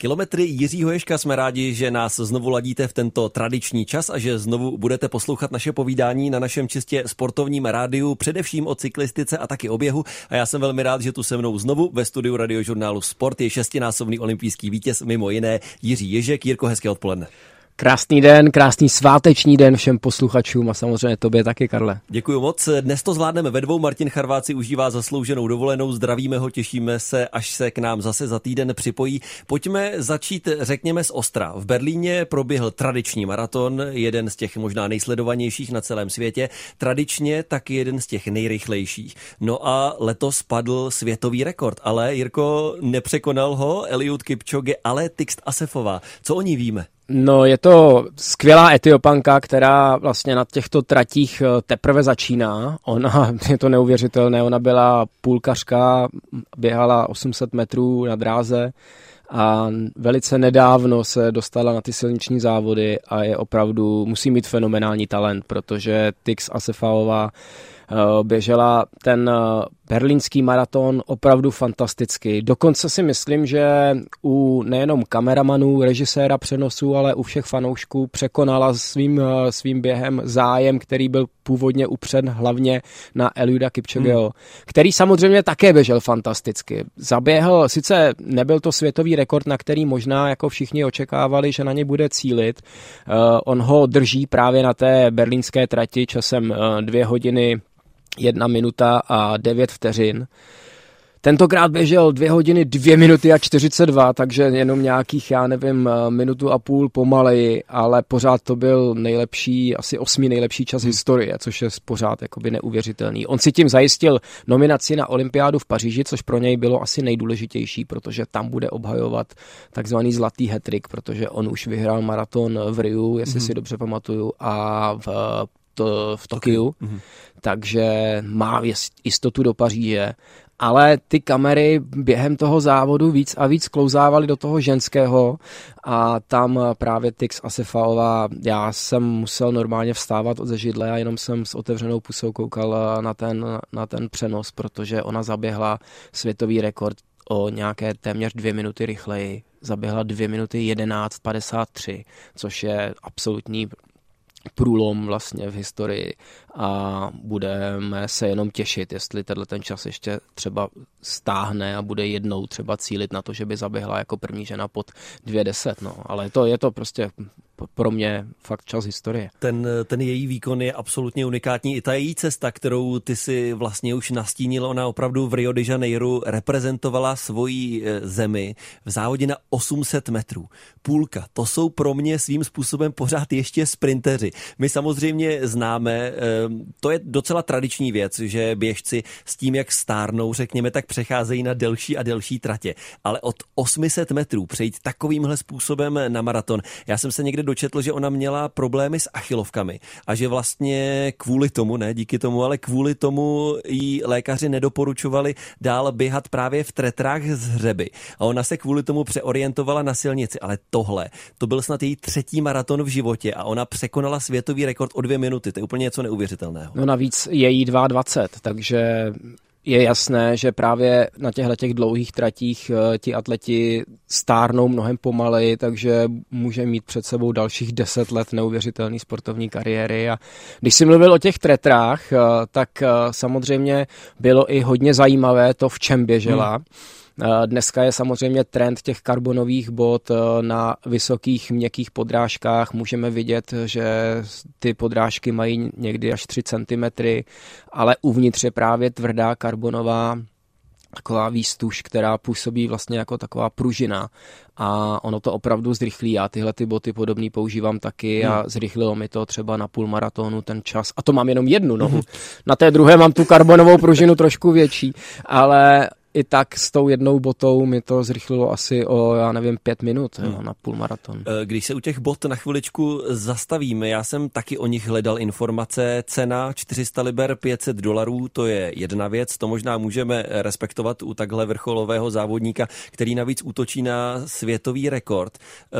Kilometry Jiřího Ješka jsme rádi, že nás znovu ladíte v tento tradiční čas a že znovu budete poslouchat naše povídání na našem čistě sportovním rádiu, především o cyklistice a taky o běhu. A já jsem velmi rád, že tu se mnou znovu ve studiu radiožurnálu Sport je šestinásobný olympijský vítěz, mimo jiné Jiří Ježek. Jirko, hezké odpoledne. Krásný den, krásný sváteční den všem posluchačům a samozřejmě tobě taky, Karle. Děkuji moc. Dnes to zvládneme ve dvou. Martin Charváci užívá zaslouženou dovolenou. Zdravíme ho, těšíme se, až se k nám zase za týden připojí. Pojďme začít, řekněme, z Ostra. V Berlíně proběhl tradiční maraton, jeden z těch možná nejsledovanějších na celém světě. Tradičně taky jeden z těch nejrychlejších. No a letos padl světový rekord, ale Jirko nepřekonal ho Eliud Kipchoge, ale Tixt Asefová. Co o ní víme? No, je to skvělá etiopanka, která vlastně na těchto tratích eh, teprve začíná. Ona, je to neuvěřitelné, ona byla půlkařka, běhala 800 metrů na dráze a velice nedávno se dostala na ty silniční závody a je opravdu, musí mít fenomenální talent, protože Tix Asefalová eh, běžela ten eh, berlínský maraton opravdu fantastický. Dokonce si myslím, že u nejenom kameramanů, režiséra přenosu, ale u všech fanoušků překonala svým, eh, svým během zájem, který byl původně upřen hlavně na Eliuda Kipchogeho, hmm. který samozřejmě také běžel fantasticky. Zaběhl, sice nebyl to světový rekord, na který možná jako všichni očekávali, že na ně bude cílit. Uh, on ho drží právě na té berlínské trati časem uh, dvě hodiny jedna minuta a 9 vteřin. Tentokrát běžel 2 hodiny 2 minuty a 42, takže jenom nějakých, já nevím, minutu a půl pomaleji, ale pořád to byl nejlepší, asi osmý nejlepší čas hmm. historie, což je pořád jakoby neuvěřitelný. On si tím zajistil nominaci na olympiádu v Paříži, což pro něj bylo asi nejdůležitější, protože tam bude obhajovat takzvaný zlatý hetrik, protože on už vyhrál maraton v Riu, jestli hmm. si dobře pamatuju, a v to, v Tokiu, mm-hmm. takže má jistotu do Paříže. Ale ty kamery během toho závodu víc a víc klouzávaly do toho ženského a tam právě Tix Asefalová, já jsem musel normálně vstávat od židle a jenom jsem s otevřenou pusou koukal na ten, na ten přenos, protože ona zaběhla světový rekord o nějaké téměř dvě minuty rychleji. Zaběhla dvě minuty 11.53, což je absolutní průlom vlastně v historii a budeme se jenom těšit, jestli tenhle ten čas ještě třeba stáhne a bude jednou třeba cílit na to, že by zaběhla jako první žena pod 2.10, no. Ale to, je to prostě pro mě fakt čas historie. Ten, ten její výkon je absolutně unikátní. I ta její cesta, kterou ty si vlastně už nastínil, ona opravdu v Rio de Janeiro reprezentovala svoji e, zemi v závodě na 800 metrů. Půlka, to jsou pro mě svým způsobem pořád ještě sprinteři. My samozřejmě známe, e, to je docela tradiční věc, že běžci s tím, jak stárnou, řekněme, tak přecházejí na delší a delší tratě. Ale od 800 metrů přejít takovýmhle způsobem na maraton. Já jsem se někde dočetl, že ona měla problémy s achilovkami a že vlastně kvůli tomu, ne díky tomu, ale kvůli tomu jí lékaři nedoporučovali dál běhat právě v tretrách z hřeby. A ona se kvůli tomu přeorientovala na silnici. Ale tohle, to byl snad její třetí maraton v životě a ona překonala světový rekord o dvě minuty. To je úplně něco neuvěřitelného. No navíc je jí 22, takže je jasné, že právě na těchto těch dlouhých tratích eh, ti atleti stárnou mnohem pomaleji, takže může mít před sebou dalších deset let neuvěřitelný sportovní kariéry. A když jsi mluvil o těch tretrách, eh, tak eh, samozřejmě bylo i hodně zajímavé to, v čem běžela. Hmm dneska je samozřejmě trend těch karbonových bot eh, na vysokých měkkých podrážkách. Můžeme vidět, že ty podrážky mají někdy až 3 cm, ale uvnitř je právě tvrdá karbonová taková výstuž, která působí vlastně jako taková pružina a ono to opravdu zrychlí. Já tyhle ty boty podobný používám taky a hmm. zrychlilo mi to třeba na půl maratonu ten čas. A to mám jenom jednu nohu. Hmm. Na té druhé mám tu karbonovou pružinu trošku větší, ale i tak s tou jednou botou mi to zrychlilo asi o, já nevím, pět minut hmm. jo, na půl maraton. Eh, když se u těch bot na chviličku zastavíme, já jsem taky o nich hledal informace. Cena 400 liber 500 dolarů, to je jedna věc, to možná můžeme respektovat u takhle vrcholového závodníka, který navíc útočí na světový rekord. Eh,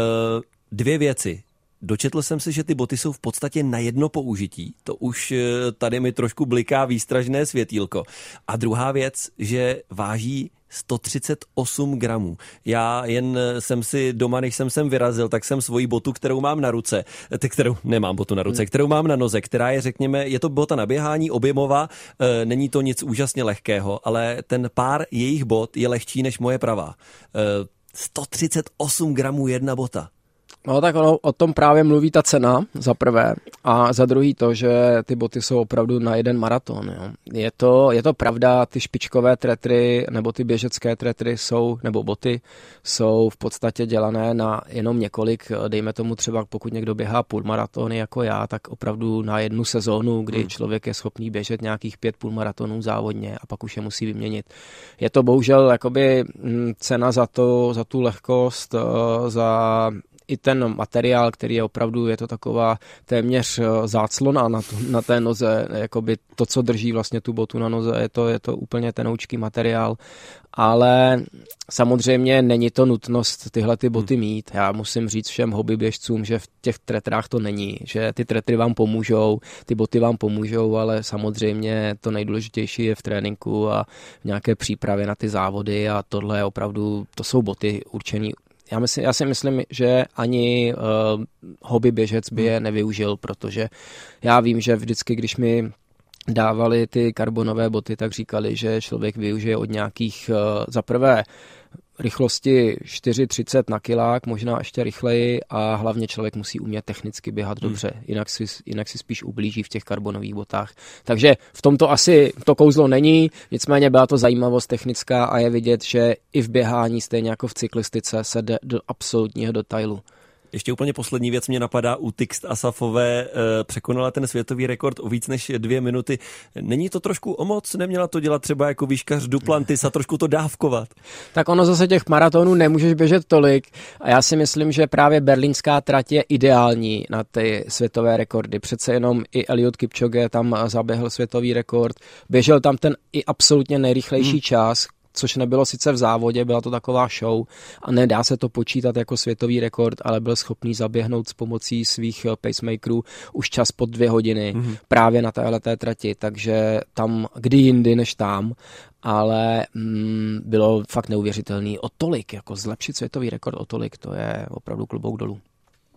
dvě věci Dočetl jsem si, že ty boty jsou v podstatě na jedno použití. To už eh, tady mi trošku bliká výstražné světýlko. A druhá věc, že váží 138 gramů. Já jen eh, jsem si doma, než jsem sem vyrazil, tak jsem svoji botu, kterou mám na ruce, eh, ty, kterou nemám botu na ruce, hmm. kterou mám na noze, která je, řekněme, je to bota na běhání, objemová, e, není to nic úžasně lehkého, ale ten pár jejich bot je lehčí než moje pravá. E, 138 gramů jedna bota. No tak ono, o tom právě mluví ta cena, za prvé. A za druhý to, že ty boty jsou opravdu na jeden maraton. Jo. Je, to, je to pravda, ty špičkové tretry nebo ty běžecké tretry jsou, nebo boty, jsou v podstatě dělané na jenom několik, dejme tomu třeba, pokud někdo běhá půlmaratony jako já, tak opravdu na jednu sezónu, kdy hmm. člověk je schopný běžet nějakých pět půlmaratonů závodně a pak už je musí vyměnit. Je to bohužel jakoby mm, cena za, to, za tu lehkost, eh, za i ten materiál, který je opravdu, je to taková téměř eh, záclona na, tu, na té noze, jakoby to, co drží vlastně tu botu na noze, je to, je to úplně tenoučký materiál, ale samozřejmě není to nutnost tyhle ty boty hmm. mít. Já musím říct všem hobbyběžcům, že v těch tretrách to není, že ty tretry vám pomůžou, ty boty vám pomůžou, ale samozřejmě to nejdůležitější je v tréninku a v nějaké přípravě na ty závody a tohle je opravdu, to jsou boty určené já, myslím, já si myslím, že ani uh, hobby běžec by je hmm. nevyužil, protože já vím, že vždycky, když mi dávali ty karbonové boty, tak říkali, že člověk využije od nějakých, uh, za prvé, rychlosti 4,30 na kilák, možná ještě rychleji a hlavně člověk musí umět technicky běhat hmm. dobře, jinak si, jinak si spíš ublíží v těch karbonových botách. Takže v tomto asi to kouzlo není, nicméně byla to zajímavost technická a je vidět, že i v běhání, stejně jako v cyklistice, se jde do absolutního detailu. Ještě úplně poslední věc mě napadá u Tixt Asafové. Eh, překonala ten světový rekord o víc než dvě minuty. Není to trošku o moc? Neměla to dělat třeba jako výškař Duplantis a trošku to dávkovat? Tak ono zase těch maratonů nemůžeš běžet tolik a já si myslím, že právě berlínská trať je ideální na ty světové rekordy. Přece jenom i Eliud Kipchoge tam zaběhl světový rekord. Běžel tam ten i absolutně nejrychlejší hmm. čas, což nebylo sice v závodě, byla to taková show a nedá se to počítat jako světový rekord, ale byl schopný zaběhnout s pomocí svých eh, pacemakerů už čas pod dvě hodiny mm-hmm. právě na téhle trati, takže tam kdy jindy než tam ale mm, bylo fakt neuvěřitelný o tolik, jako zlepšit světový rekord o tolik, to je opravdu klobouk dolů.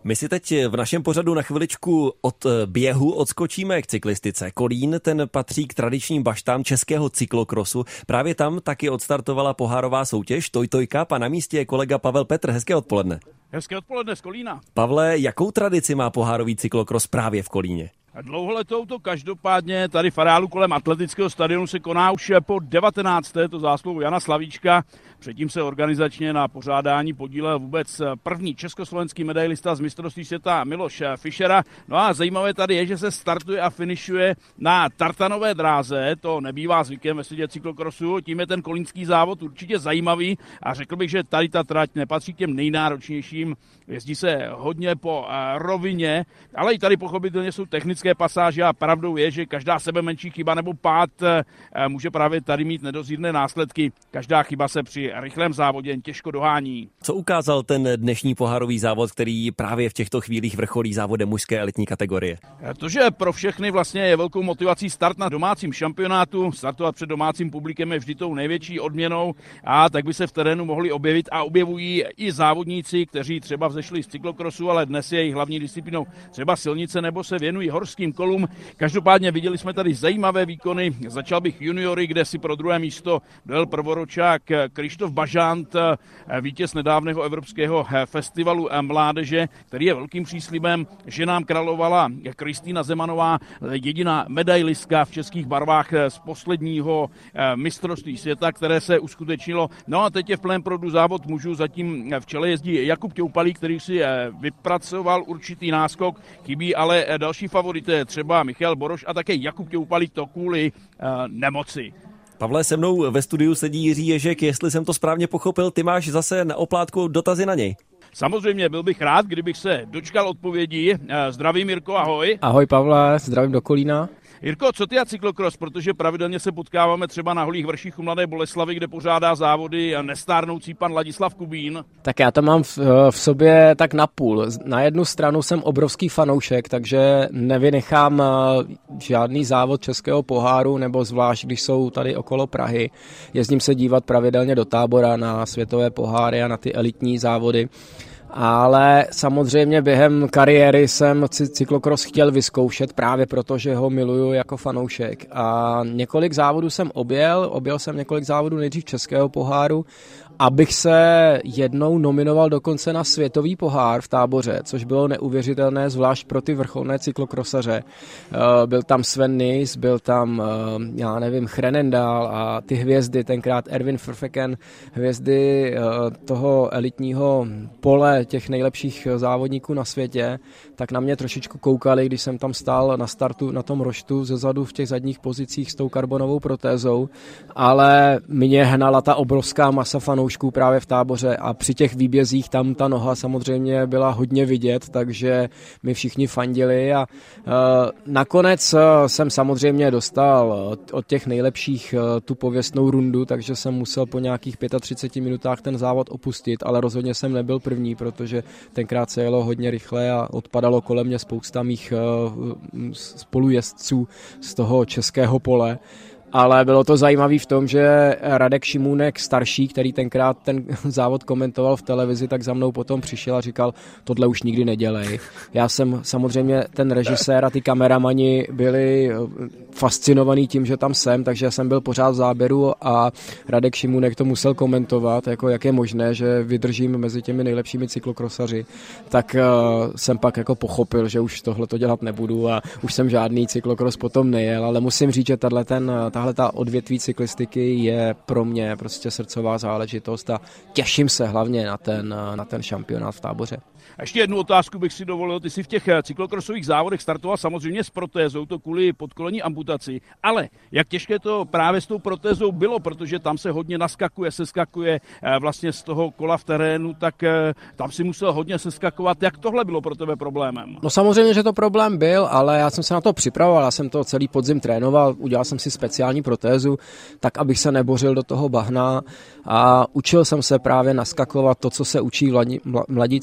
My si teď v našem pořadu na chviličku od běhu odskočíme k cyklistice. Kolín ten patří k tradičním baštám českého cyklokrosu. Právě tam taky odstartovala pohárová soutěž Toj Cup a na místě je kolega Pavel Petr. Hezké odpoledne. Hezké odpoledne z Kolína. Pavle, jakou tradici má pohárový cyklokros právě v Kolíně? Dlouholetou to každopádně tady v areálu kolem atletického stadionu se koná už po 19. to zásluhu Jana Slavíčka. Předtím se organizačně na pořádání podílel vůbec první československý medailista z mistrovství světa Miloš Fischera. No a zajímavé tady je, že se startuje a finišuje na tartanové dráze. To nebývá zvykem ve světě cyklokrosu. Tím je ten kolínský závod určitě zajímavý a řekl bych, že tady ta trať nepatří k těm nejnáročnějším. Jezdí se hodně po rovině, ale i tady pochopitelně jsou technické pasáže a pravdou je, že každá sebe menší chyba nebo pád může právě tady mít nedozírné následky. Každá chyba se při rychlém závodě jen těžko dohání. Co ukázal ten dnešní pohárový závod, který právě v těchto chvílích vrcholí závodem mužské elitní kategorie? To, že pro všechny vlastně je velkou motivací start na domácím šampionátu, startovat před domácím publikem je vždy tou největší odměnou a tak by se v terénu mohli objevit a objevují i závodníci, kteří třeba vzešli z cyklokrosu, ale dnes je jejich hlavní disciplínou třeba silnice nebo se věnují horským kolům. Každopádně viděli jsme tady zajímavé výkony. Začal bych juniory, kde si pro druhé místo dojel prvoročák Krištof Krištof Bažant, eh, vítěz nedávného evropského eh, festivalu eh, mládeže, který je velkým příslibem, že nám královala Kristýna Zemanová, jediná medailistka v českých barvách z posledního mistrovství světa, které se uskutečnilo. No a teď je v plném proudu závod mužů, zatím v čele jezdí Jakub Těupalý, který si vypracoval určitý náskok, chybí ale další favorité, třeba Michal Boroš a také Jakub Těupalý to kvůli nemoci. Pavle, se mnou ve studiu sedí Jiří Ježek, jestli jsem to správně pochopil, ty máš zase na oplátku dotazy na něj. Samozřejmě byl bych rád, kdybych se dočkal odpovědí. Eh, zdravím Mirko, ahoj. Ahoj Pavle, zdravím do Kolína. Jirko, co ty a cyklokros, protože pravidelně se potkáváme třeba na Holých vrších u Mladé Boleslavy, kde pořádá závody nestárnoucí pan Ladislav Kubín. Tak já to mám v, v sobě tak na půl. Na jednu stranu jsem obrovský fanoušek, takže nevynechám eh, žádný závod českého poháru, nebo zvlášť, když jsou tady okolo Prahy. Jezdím se dívat pravidelně do tábora na světové poháry a na ty elitní závody ale samozřejmě během kariéry jsem cyklokros chtěl vyzkoušet právě proto, že ho miluju jako fanoušek. A několik závodů jsem objel, objel jsem několik závodů nejdřív českého poháru abych se jednou nominoval dokonce na světový pohár v táboře, což bylo neuvěřitelné, zvlášť pro ty vrcholné cyklokrosaře. Eh, byl tam Sven Nys, byl tam, eh, já nevím, Chrenendal a ty hvězdy, tenkrát Erwin Verfeken, hvězdy eh, toho elitního pole těch nejlepších závodníků na světě, tak na mě trošičku koukali, když jsem tam stál na startu na tom roštu ze zadu v těch zadních pozicích s tou karbonovou protézou, ale mě hnala ta obrovská masa fanoušků fanoušků právě v táboře a při těch výbězích tam ta noha samozřejmě byla hodně vidět, takže mi všichni fandili a uh, nakonec uh, jsem samozřejmě dostal od těch nejlepších uh, tu pověstnou rundu, takže jsem musel po nějakých 35 minutách ten závod opustit, ale rozhodně jsem nebyl první, protože tenkrát se jelo hodně rychle a odpadalo kolem mě spousta mých spolujezdců z toho českého pole ale bylo to zajímavé v tom, že Radek Šimůnek starší, který tenkrát ten závod komentoval v televizi, tak za mnou potom přišel a říkal, tohle už nikdy nedělej. Já jsem samozřejmě ten režisér a ty kameramani byli eh, fascinovaný tím, že tam jsem, takže jsem byl pořád v záběru a Radek Šimůnek to musel komentovat, jako jak je možné, že vydržím mezi těmi nejlepšími cyklokrosaři. Tak uh, jsem pak jako pochopil, že už tohle to dělat nebudu a už jsem žádný cyklokros potom nejel, ale musím říct, že tahle ten, tahle ta odvětví cyklistiky je pro mě prostě srdcová záležitost a těším se hlavně na ten, na ten šampionát v táboře. A ještě jednu otázku bych si dovolil. Ty jsi v těch eh, cyklokrosových závodech startoval samozřejmě s protézou, to kvůli podkolení amputaci, ale jak těžké to právě s tou protézou bylo, protože tam se hodně naskakuje, se skakuje eh, vlastně z toho kola v terénu, tak eh, tam si musel hodně seskakovat. Jak tohle bylo pro tebe problémem? No samozřejmě, že to problém byl, ale já jsem se na to připravoval, já jsem to celý podzim trénoval, udělal jsem si speciální protézu, tak abych se nebořil do toho bahna a učil jsem se právě naskakovat to, co se učí mladí, mladí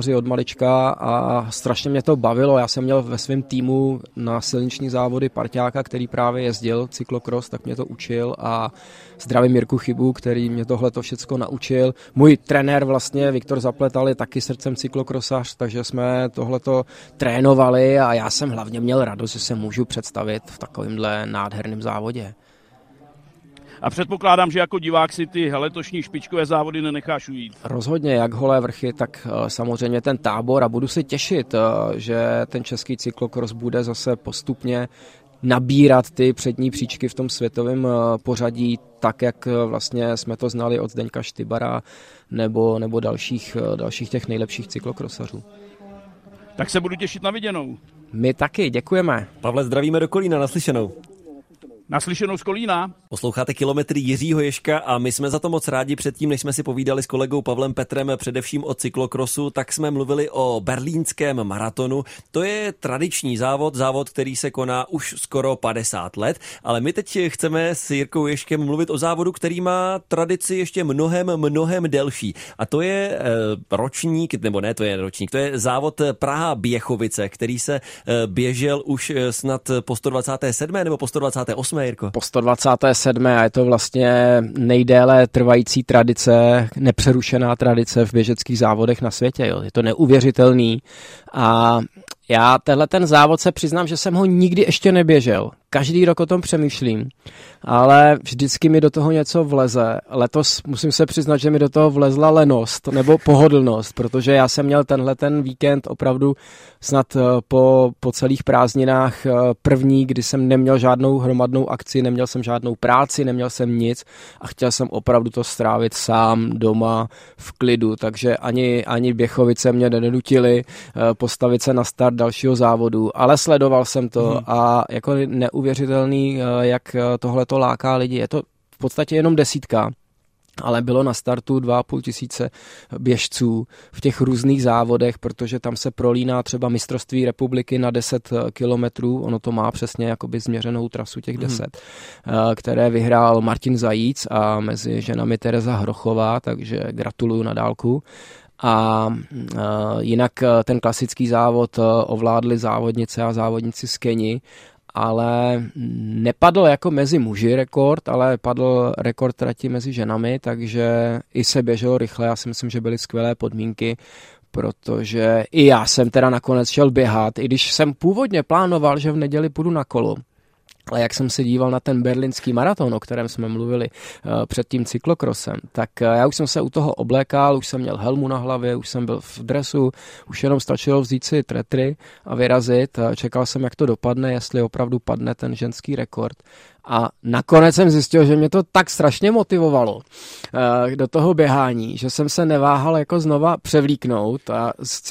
cyklokrosaři od malička a strašně mě to bavilo. Já jsem měl ve svém týmu na silniční závody parťáka, který právě jezdil cyklokros, tak mě to učil a zdravím Mirku Chybu, který mě tohle to všechno naučil. Můj trenér vlastně, Viktor Zapletal, je taky srdcem cyklokrosař, takže jsme tohleto trénovali a já jsem hlavně měl radost, že se můžu představit v takovémhle nádherném závodě. A předpokládám, že jako divák si ty letošní špičkové závody nenecháš ujít. Rozhodně, jak holé vrchy, tak eh, samozřejmě ten tábor a budu se těšit, eh, že ten český cyklokros bude zase postupně nabírat ty přední příčky v tom světovém eh, pořadí, tak jak vlastně jsme to znali od Zdeňka Štybara nebo, nebo dalších, dalších těch nejlepších cyklokrosařů. Tak se budu těšit na viděnou. My taky, děkujeme. Pavle, zdravíme do Kolína, naslyšenou. Naslyšenou z Kolína. Posloucháte kilometry Jiřího Ješka a my jsme za to moc rádi předtím, než jsme si povídali s kolegou Pavlem Petrem především o cyklokrosu, tak jsme mluvili o berlínském maratonu. To je tradiční závod, závod, který se koná už skoro 50 let, ale my teď chceme s Jirkou Ješkem mluvit o závodu, který má tradici ještě mnohem, mnohem delší. A to je e, ročník, nebo ne, to je ročník, to je závod Praha Běchovice, který se e, běžel už eh, snad po 127. nebo po 128 jsme, Jirko? Po 127. a je to vlastně nejdéle trvající tradice, nepřerušená tradice v běžeckých závodech na světě. Jo. Je to neuvěřitelný a já tenhle ten závod se přiznám, že jsem ho nikdy ještě neběžel. Každý rok o tom přemýšlím, ale vždycky mi do toho něco vleze. Letos musím se přiznat, že mi do toho vlezla lenost nebo pohodlnost, protože já jsem měl tenhle ten víkend opravdu snad eh, po, po celých prázdninách eh, první, kdy jsem neměl žádnou hromadnou akci, neměl jsem žádnou práci, neměl jsem nic a chtěl jsem opravdu to strávit sám doma v klidu, takže ani, ani Běchovice mě nenutili eh, postavit se na start dalšího závodu, ale sledoval jsem to hmm. a jako neuvěřitelný, jak tohle to láká lidi. Je to v podstatě jenom desítka ale bylo na startu 2,5 tisíce běžců v těch různých závodech, protože tam se prolíná třeba mistrovství republiky na 10 kilometrů, ono to má přesně jakoby změřenou trasu těch 10, hmm. které vyhrál Martin Zajíc a mezi ženami Tereza Hrochová, takže gratuluju na dálku. A jinak ten klasický závod ovládli závodnice a závodníci z Keni ale nepadl jako mezi muži rekord, ale padl rekord trati mezi ženami, takže i se běželo rychle, já si myslím, že byly skvělé podmínky, protože i já jsem teda nakonec šel běhat, i když jsem původně plánoval, že v neděli půjdu na kolo, ale jak jsem se díval na ten berlínský maraton, o kterém jsme mluvili uh, před tím cyklokrosem, tak uh, já už jsem se u toho oblékal, už jsem měl helmu na hlavě, už jsem byl v dresu, už jenom stačilo vzít si tretry a vyrazit. Uh, čekal jsem, jak to dopadne, jestli opravdu padne ten ženský rekord. A nakonec jsem zjistil, že mě to tak strašně motivovalo uh, do toho běhání, že jsem se neváhal jako znova převlíknout a z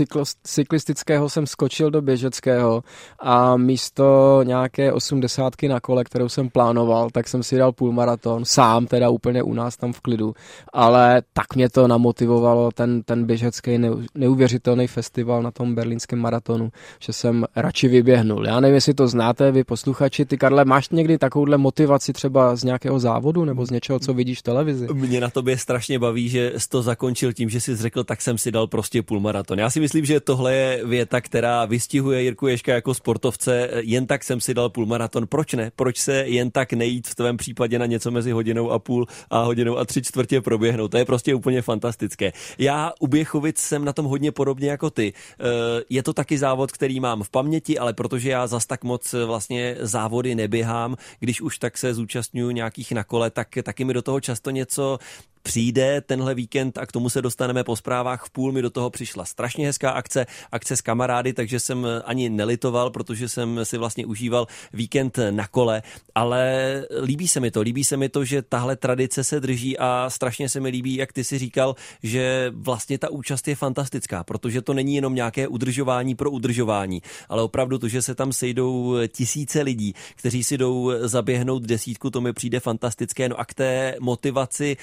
cyklistického jsem skočil do běžeckého a místo nějaké osmdesátky na kole, kterou jsem plánoval, tak jsem si dal půlmaraton, sám teda úplně u nás tam v klidu, ale tak mě to namotivovalo, ten, ten běžecký neuvěřitelný festival na tom berlínském maratonu, že jsem radši vyběhnul. Já nevím, jestli to znáte, vy posluchači, ty Karle, máš někdy takovouhle motivaci třeba z nějakého závodu nebo z něčeho, co vidíš v televizi? Mě na tobě strašně baví, že jsi to zakončil tím, že jsi řekl, tak jsem si dal prostě půlmaraton. Já si myslím, že tohle je věta, která vystihuje Jirku Ješka jako sportovce. Jen tak jsem si dal půlmaraton. Proč ne? Proč se jen tak nejít v tvém případě na něco mezi hodinou a půl a hodinou a tři čtvrtě proběhnout? To je prostě úplně fantastické. Já u Běchovic jsem na tom hodně podobně jako ty. Eh, je to taky závod, který mám v paměti, ale protože já zas tak moc vlastně závody neběhám, když už tak se zúčastňuju nějakých na kole, tak taky mi do toho často něco přijde tenhle víkend a k tomu se dostaneme po zprávách. V půl mi do toho přišla strašně hezká akce, akce s kamarády, takže jsem ani nelitoval, protože jsem si vlastně užíval víkend na kole, ale líbí se mi to, líbí se mi to, že tahle tradice se drží a strašně se mi líbí, jak ty si říkal, že vlastně ta účast je fantastická, protože to není jenom nějaké udržování pro udržování, ale opravdu to, že se tam sejdou tisíce lidí, kteří si jdou zaběhnout desítku, to mi přijde fantastické. No a k té motivaci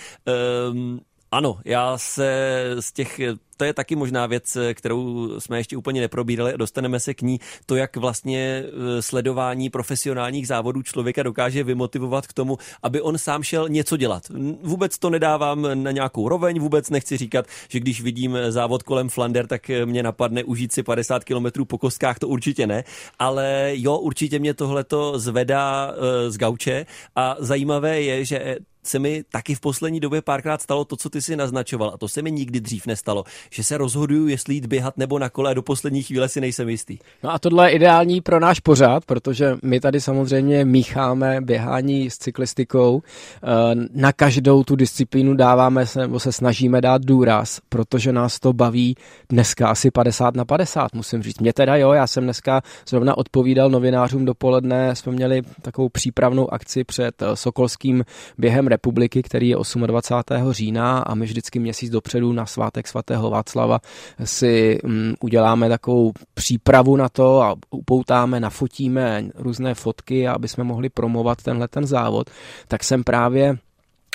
Um, ano, já se z těch, to je taky možná věc, kterou jsme ještě úplně neprobírali a dostaneme se k ní, to, jak vlastně eh, sledování profesionálních závodů člověka dokáže vymotivovat k tomu, aby on sám šel něco dělat. Vůbec to nedávám na nějakou roveň, vůbec nechci říkat, že když vidím závod kolem Flander, tak mě napadne užít si 50 km po kostkách, to určitě ne, ale jo, určitě mě tohleto zvedá eh, z gauče. A zajímavé je, že se mi taky v poslední době párkrát stalo to, co ty si naznačoval, a to se mi nikdy dřív nestalo, že se rozhoduju, jestli jít běhat nebo na kole a do poslední chvíle si nejsem jistý. No a tohle je ideální pro náš pořád, protože my tady samozřejmě mícháme běhání s cyklistikou. Eh, na každou tu disciplínu dáváme se, nebo se snažíme dát důraz, protože nás to baví dneska asi 50 na 50, musím říct. Mě teda jo, já jsem dneska zrovna odpovídal novinářům dopoledne, jsme měli takovou přípravnou akci před eh, Sokolským během republiky, který je 28. října a my vždycky měsíc dopředu na svátek svatého Václava si um, uděláme takovou přípravu na to a upoutáme, nafotíme různé fotky, aby jsme mohli promovat tenhle ten závod, tak jsem právě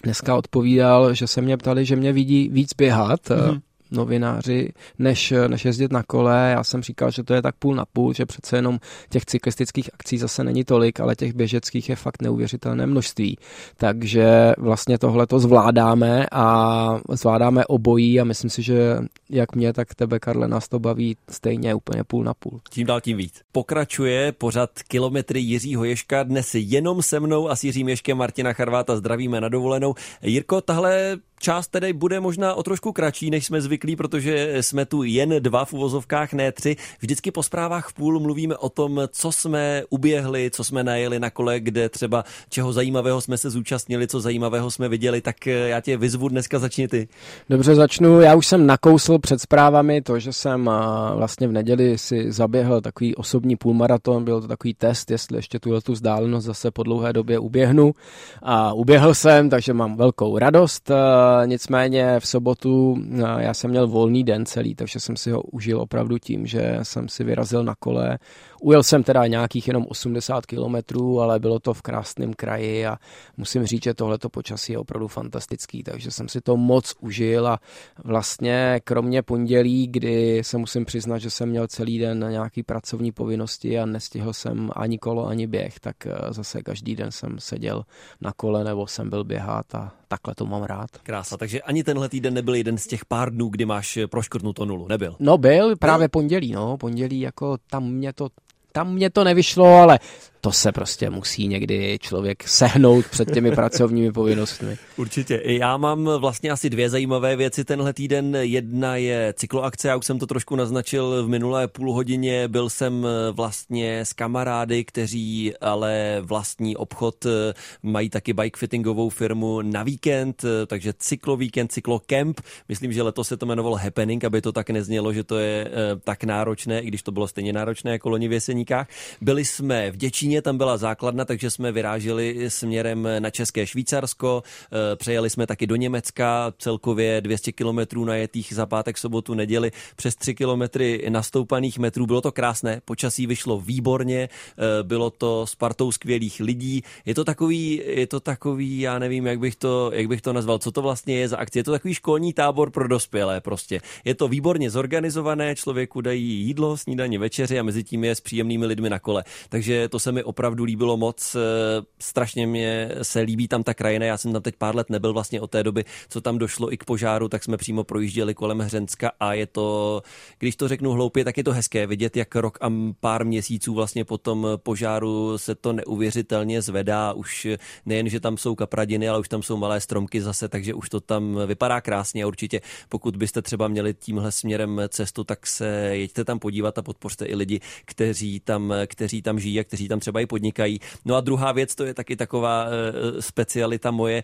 dneska odpovídal, že se mě ptali, že mě vidí víc běhat, mm-hmm novináři, než, než jezdit na kole. Já jsem říkal, že to je tak půl na půl, že přece jenom těch cyklistických akcí zase není tolik, ale těch běžeckých je fakt neuvěřitelné množství. Takže vlastně tohle to zvládáme a zvládáme obojí a myslím si, že jak mě, tak tebe, Karle, nás to baví stejně úplně půl na půl. Tím dál tím víc. Pokračuje pořad kilometry Jiřího Ješka, dnes jenom se mnou a s Jiřím Ješkem Martina Charváta zdravíme na dovolenou. Jirko, tahle část tedy bude možná o trošku kratší, než jsme zvyklí, protože jsme tu jen dva v uvozovkách, ne tři. Vždycky po zprávách v půl mluvíme o tom, co jsme uběhli, co jsme najeli na kole, kde třeba čeho zajímavého jsme se zúčastnili, co zajímavého jsme viděli, tak eh, já tě vyzvu dneska začni ty. Dobře, začnu. Já už jsem nakousl před zprávami to, že jsem eh, vlastně v neděli si zaběhl takový osobní půlmaraton, byl to takový test, jestli ještě tu tu vzdálenost zase po dlouhé době uběhnu. A uběhl jsem, takže mám velkou radost. Eh, nicméně v sobotu já jsem měl volný den celý, takže jsem si ho užil opravdu tím, že jsem si vyrazil na kole. Ujel jsem teda nějakých jenom 80 kilometrů, ale bylo to v krásném kraji a musím říct, že tohleto počasí je opravdu fantastický, takže jsem si to moc užil a vlastně kromě pondělí, kdy se musím přiznat, že jsem měl celý den na nějaký pracovní povinnosti a nestihl jsem ani kolo, ani běh, tak eh, zase každý den jsem seděl na kole nebo jsem byl běhat a takhle to mám rád. Krása, takže ani tenhle týden nebyl jeden z těch pár dnů, kdy máš proškrtnuto nulu, nebyl? No byl, právě pondělí, no, pondělí jako tam mě to tam mě to nevyšlo, ale to se prostě musí někdy člověk sehnout před těmi pracovními povinnostmi. Určitě. Já mám vlastně asi dvě zajímavé věci tenhle týden. Jedna je cykloakce, já už jsem to trošku naznačil v minulé půl hodině. Byl jsem vlastně s kamarády, kteří ale vlastní obchod mají taky bike fittingovou firmu na víkend, takže cyklovíkend, cyklocamp. Myslím, že letos se to jmenovalo Happening, aby to tak neznělo, že to je eh, tak náročné, i když to bylo stejně náročné jako loni v Jeseníkách. Byli jsme v Děčíně Londýně tam byla základna, takže jsme vyráželi směrem na České Švýcarsko, eh, přejeli jsme taky do Německa, celkově 200 kilometrů najetých za pátek, sobotu, neděli, přes 3 kilometry nastoupaných metrů. Bylo to krásné, počasí vyšlo výborně, eh, bylo to s partou skvělých lidí. Je to takový, je to takový, já nevím, jak bych to, jak bych to nazval, co to vlastně je za akci. Je to takový školní tábor pro dospělé prostě. Je to výborně zorganizované, člověku dají jídlo, snídaní, večeři a mezi tím je s příjemnými lidmi na kole. Takže to se mi opravdu líbilo moc. Eh, strašně mě se líbí tam ta krajina. Já jsem tam teď pár let nebyl vlastně od té doby, co tam došlo i k požáru, tak jsme přímo projížděli kolem Hřenska a je to, když to řeknu hloupě, tak je to hezké vidět, jak rok a pár měsíců vlastně po tom požáru se to neuvěřitelně zvedá. Už nejen, že tam jsou kapradiny, ale už tam jsou malé stromky zase, takže už to tam vypadá krásně a určitě pokud byste třeba měli tímhle směrem cestu, tak se jeďte tam podívat a podpořte i lidi, kteří tam, kteří tam žijí a kteří tam třeba třeba i podnikají. No a druhá věc, to je taky taková e, specialita moje. E,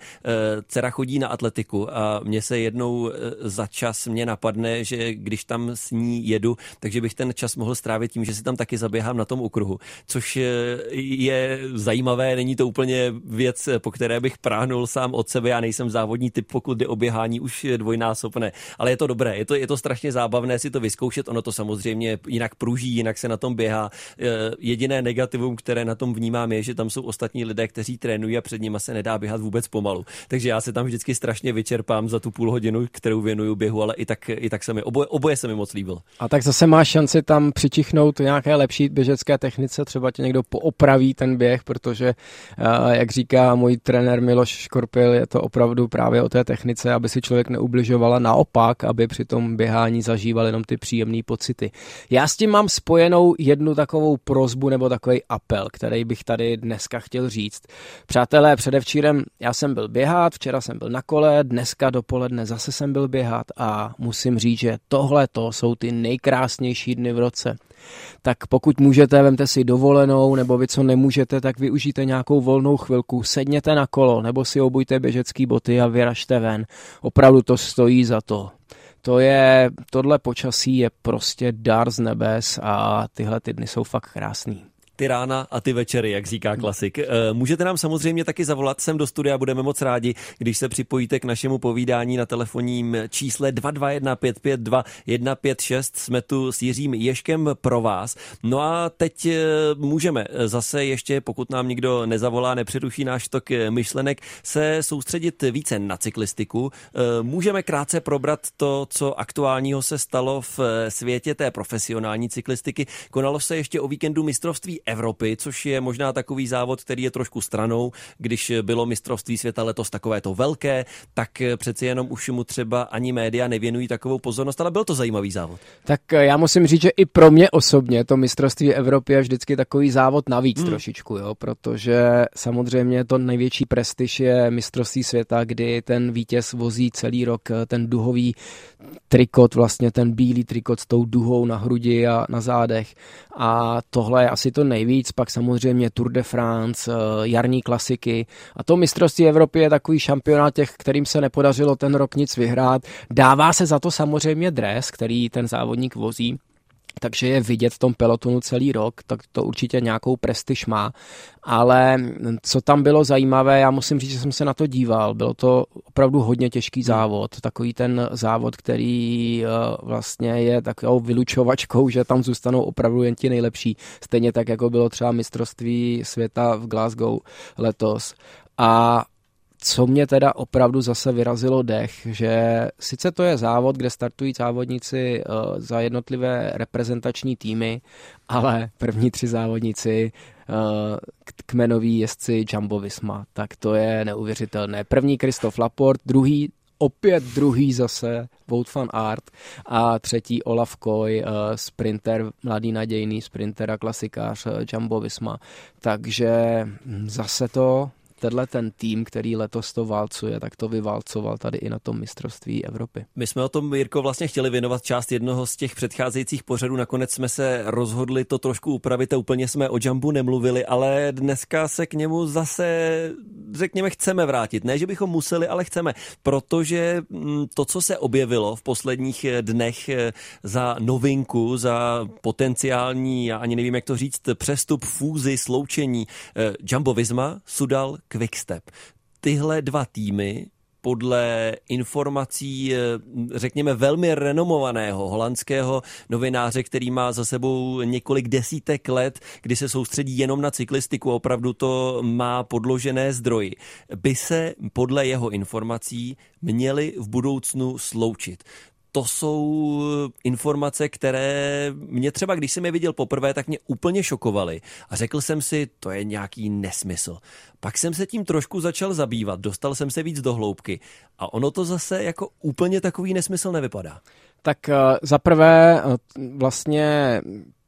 dcera chodí na atletiku a mně se jednou e, za čas mě napadne, že když tam s ní jedu, takže bych ten čas mohl strávit tím, že si tam taky zaběhám na tom okruhu, což je zajímavé, není to úplně věc, po které bych práhnul sám od sebe, já nejsem závodní typ, pokud jde o běhání už dvojnásobné, ale je to dobré, je to, je to strašně zábavné si to vyzkoušet, ono to samozřejmě jinak pruží, jinak se na tom běhá. Jediné negativum, které které na tom vnímám, je, že tam jsou ostatní lidé, kteří trénují a před nimi se nedá běhat vůbec pomalu. Takže já se tam vždycky strašně vyčerpám za tu půl hodinu, kterou věnuju běhu, ale i tak, i tak se mi oboje, oboje se mi moc líbilo. A tak zase máš šanci tam přičichnout nějaké lepší běžecké technice, třeba tě někdo poopraví ten běh, protože, eh, jak říká můj trenér Miloš Škorpil, je to opravdu právě o té technice, aby si člověk neubližoval a naopak, aby při tom běhání zažíval jenom ty příjemné pocity. Já s tím mám spojenou jednu takovou prozbu nebo takový apel který bych tady dneska chtěl říct. Přátelé, předevčírem já jsem byl běhat, včera jsem byl na kole, dneska dopoledne zase jsem byl běhat a musím říct, že tohle to jsou ty nejkrásnější dny v roce. Tak pokud můžete, vemte si dovolenou, nebo vy co nemůžete, tak využijte nějakou volnou chvilku, sedněte na kolo, nebo si obujte běžecký boty a vyražte ven. Opravdu to stojí za to to je, tohle počasí je prostě dar z nebes a tyhle ty dny jsou fakt krásný ty rána a ty večery, jak říká klasik. Eh, můžete nám samozřejmě taky zavolat sem do studia, budeme moc rádi, když se připojíte k našemu povídání na telefonním čísle 221 552 156. Jsme tu s Jiřím Ješkem pro vás. No a teď eh, můžeme zase ještě, pokud nám nikdo nezavolá, nepřeruší náš tok myšlenek, se soustředit více na cyklistiku. Eh, můžeme krátce probrat to, co aktuálního se stalo v světě té profesionální cyklistiky. Konalo se ještě o víkendu mistrovství Evropy, což je možná takový závod, který je trošku stranou. Když bylo mistrovství světa letos takové to velké, tak přeci jenom už mu třeba ani média nevěnují takovou pozornost, ale byl to zajímavý závod. Tak já musím říct, že i pro mě osobně to mistrovství Evropy je vždycky takový závod navíc hmm. trošičku, jo, protože samozřejmě to největší prestiž je mistrovství světa, kdy ten vítěz vozí celý rok ten duhový trikot, vlastně ten bílý trikot s tou duhou na hrudi a na zádech. A tohle je asi to nej nejvíc, pak samozřejmě Tour de France, eh, jarní klasiky. A to mistrovství Evropy je takový šampionát těch, kterým se nepodařilo ten rok nic vyhrát. Dává se za to samozřejmě dres, který ten závodník vozí. Takže je vidět v tom pelotonu celý rok, tak to určitě nějakou prestiž má. Ale co tam bylo zajímavé, já musím říct, že jsem se na to díval, bylo to opravdu hodně těžký hmm. závod, takový ten závod, který eh, vlastně je takovou vylučovačkou, že tam zůstanou opravdu jen ti nejlepší, stejně tak, jako bylo třeba mistrovství světa v Glasgow letos. A co mě teda opravdu zase vyrazilo dech, že sice to je závod, kde startují závodníci uh, za jednotlivé reprezentační týmy, ale první tři závodníci uh, kmenoví jezdci Jumbo Visma, tak to je neuvěřitelné. První Kristof Laport, druhý opět druhý zase Wout van Art a třetí Olaf Koy, uh, sprinter, mladý nadějný sprinter a klasikář Jumbo Visma. Takže hm, zase to tenhle ten tým, který letos to válcuje, tak to vyválcoval tady i na tom mistrovství Evropy. My jsme o tom, Jirko, vlastně chtěli věnovat část jednoho z těch předcházejících pořadů. Nakonec jsme se rozhodli to trošku upravit a úplně jsme o Jumbu nemluvili, ale dneska se k němu zase, řekněme, chceme vrátit. Ne, že bychom museli, ale chceme, protože mm, to, co se objevilo v posledních dnech eh, za novinku, za potenciální, já ani nevím, jak to říct, přestup, fúzi, sloučení eh, Jumbo Visma, Sudal, Quickstep. Tyhle dva týmy podle informací, eh, řekněme, velmi renomovaného holandského novináře, který má za sebou několik desítek let, kdy se soustředí jenom na cyklistiku, opravdu to má podložené zdroji, by se podle jeho informací měli v budoucnu sloučit to jsou informace, které mě třeba, když jsem je viděl poprvé, tak mě úplně šokovaly. A řekl jsem si, to je nějaký nesmysl. Pak jsem se tím trošku začal zabývat, dostal jsem se víc do hloubky. A ono to zase jako úplně takový nesmysl nevypadá. Tak uh, za prvé uh, vlastně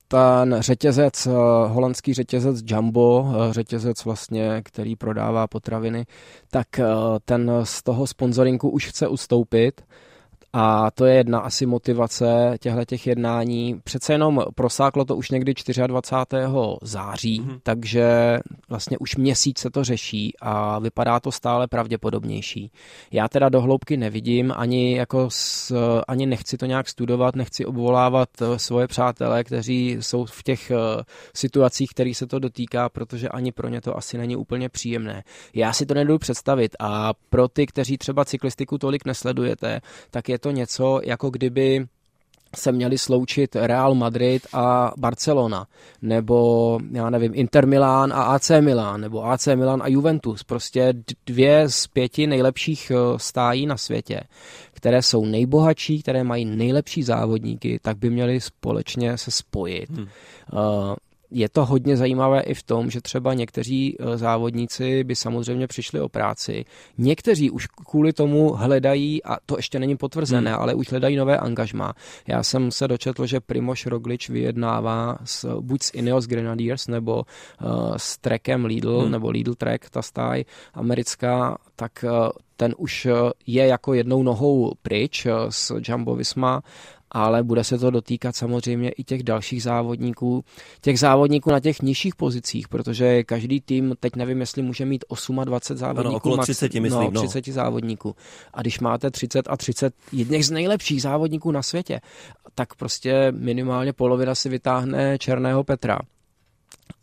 ten řetězec, holandský řetězec Jumbo, řetězec vlastně, který prodává potraviny, tak ten z toho sponsoringu už chce ustoupit a to je jedna asi motivace těchto těch jednání. Přece jenom prosáklo to už někdy 24. září, mm-hmm. takže vlastně už měsíc se to řeší a vypadá to stále pravděpodobnější. Já teda do hloubky nevidím, ani, jako s, ani nechci to nějak studovat, nechci obvolávat eh, svoje přátelé, kteří jsou v těch uh, situacích, kterých se to dotýká, protože ani pro ně to asi není úplně příjemné. Já si to nedodu představit a pro ty, kteří třeba cyklistiku tolik nesledujete, tak je to něco, jako kdyby se měli sloučit Real Madrid a Barcelona, nebo já nevím, Inter Milan a AC Milan, nebo AC Milan a Juventus. Prostě dvě z pěti nejlepších eh, stájí na světě, které jsou nejbohatší, které mají nejlepší závodníky, tak by měly společně se spojit. Hmm. Je to hodně zajímavé i v tom, že třeba někteří eh, závodníci by samozřejmě přišli o práci. Někteří už kvůli tomu hledají, a to ještě není potvrzené, hmm. ale už hledají nové angažma. Já jsem se dočetl, že Primoš Roglič vyjednává s, buď s Ineos Grenadiers nebo uh, s Trekem Lidl, hmm. nebo Lidl Trek, ta stáj americká, tak uh, ten už je jako jednou nohou pryč s Jumbo Visma ale bude se to dotýkat samozřejmě i těch dalších závodníků, těch závodníků na těch nižších pozicích, protože každý tým, teď nevím, jestli může mít 28 závodníků. Ano, okolo 30, max, myslím. No, 30 no. závodníků. A když máte 30 a 30 jedných z nejlepších závodníků na světě, tak prostě minimálně polovina si vytáhne Černého Petra.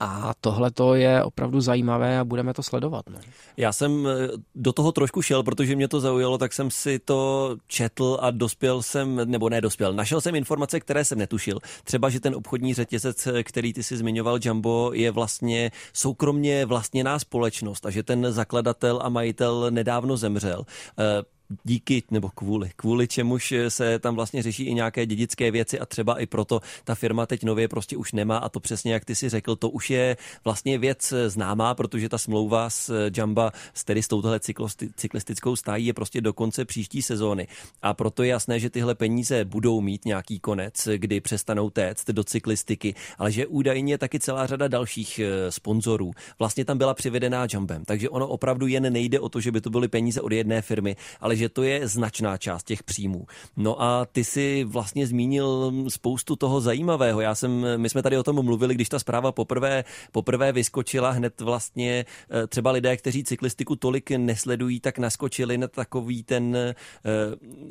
A tohle to je opravdu zajímavé a budeme to sledovat. Ne? Já jsem eh, do toho trošku šel, protože mě to zaujalo, tak jsem si to četl a dospěl jsem, nebo ne dospěl, našel jsem informace, které jsem netušil. Třeba, že ten obchodní řetězec, který ty si zmiňoval, Jumbo, je vlastně soukromně vlastněná společnost a že ten zakladatel a majitel nedávno zemřel. Eh, díky nebo kvůli, kvůli čemuž se tam vlastně řeší i nějaké dědické věci a třeba i proto ta firma teď nově prostě už nemá a to přesně jak ty si řekl, to už je vlastně věc známá, protože ta smlouva s Jamba, s tedy s touhle cyklistickou stájí je prostě do konce příští sezóny. A proto je jasné, že tyhle peníze budou mít nějaký konec, kdy přestanou téct do cyklistiky, ale že údajně taky celá řada dalších eh, sponzorů vlastně tam byla přivedená Jambem, takže ono opravdu jen nejde o to, že by to byly peníze od jedné firmy, ale že to je značná část těch příjmů. No a ty si vlastně zmínil spoustu toho zajímavého. Já jsem, my jsme tady o tom mluvili, když ta zpráva poprvé, poprvé vyskočila, hned vlastně eh, třeba lidé, kteří cyklistiku tolik nesledují, tak naskočili na takový ten, eh,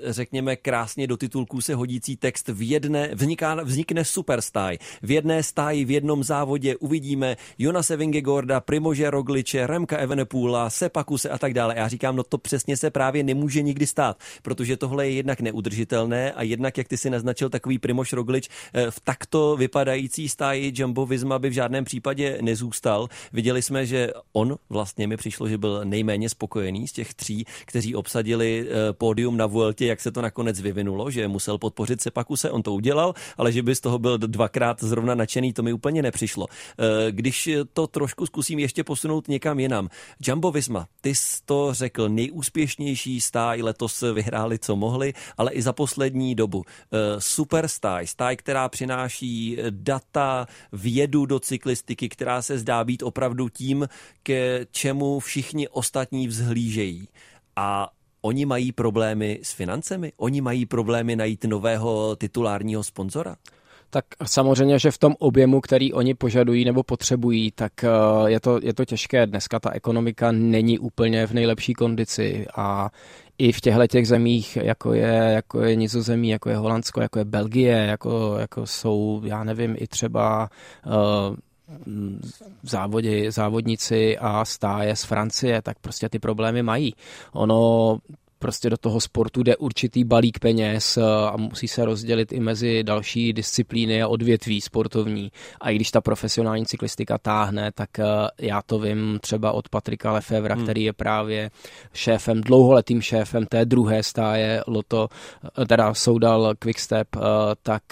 řekněme, krásně do titulků se hodící text v jedné, vzniká, vznikne superstáj. V jedné stáji, v jednom závodě uvidíme Jonase Vingegorda, Primože Rogliče, Remka Evenepula, Sepakuse a tak dále. Já říkám, no to přesně se právě nemůže nikdy stát, protože tohle je jednak neudržitelné a jednak, jak ty si naznačil, takový Primož Roglič eh, v takto vypadající stáji Jumbo Visma by v žádném případě nezůstal. Viděli jsme, že on vlastně mi přišlo, že byl nejméně spokojený z těch tří, kteří obsadili eh, pódium na Vueltě, jak se to nakonec vyvinulo, že musel podpořit Sepakuse, on to udělal, ale že by z toho byl dvakrát zrovna nadšený, to mi úplně nepřišlo. Eh, když to trošku zkusím ještě posunout někam jinam. Jumbo Visma, ty jsi to řekl, nejúspěšnější stáj letos vyhráli, co mohli, ale i za poslední dobu. Eh, super stáj, stáj, která přináší data, vědu do cyklistiky, která se zdá být opravdu tím, ke čemu všichni ostatní vzhlížejí. A oni mají problémy s financemi? Oni mají problémy najít nového titulárního sponzora? Tak samozřejmě, že v tom objemu, který oni požadují nebo potřebují, tak eh, je to, je to těžké. Dneska ta ekonomika není úplně v nejlepší kondici a i v těchto těch zemích, jako je, jako je Nizozemí, jako je Holandsko, jako je Belgie, jako, jako jsou, já nevím, i třeba uh, závodě, závodníci a stáje z Francie, tak prostě ty problémy mají. Ono prostě do toho sportu jde určitý balík peněz a musí se rozdělit i mezi další disciplíny a odvětví sportovní. A i když ta profesionální cyklistika táhne, tak eh, já to vím třeba od Patrika Lefevra, hmm. který je právě šéfem, dlouholetým šéfem té druhé stáje Loto, eh, teda Soudal Quickstep, eh, tak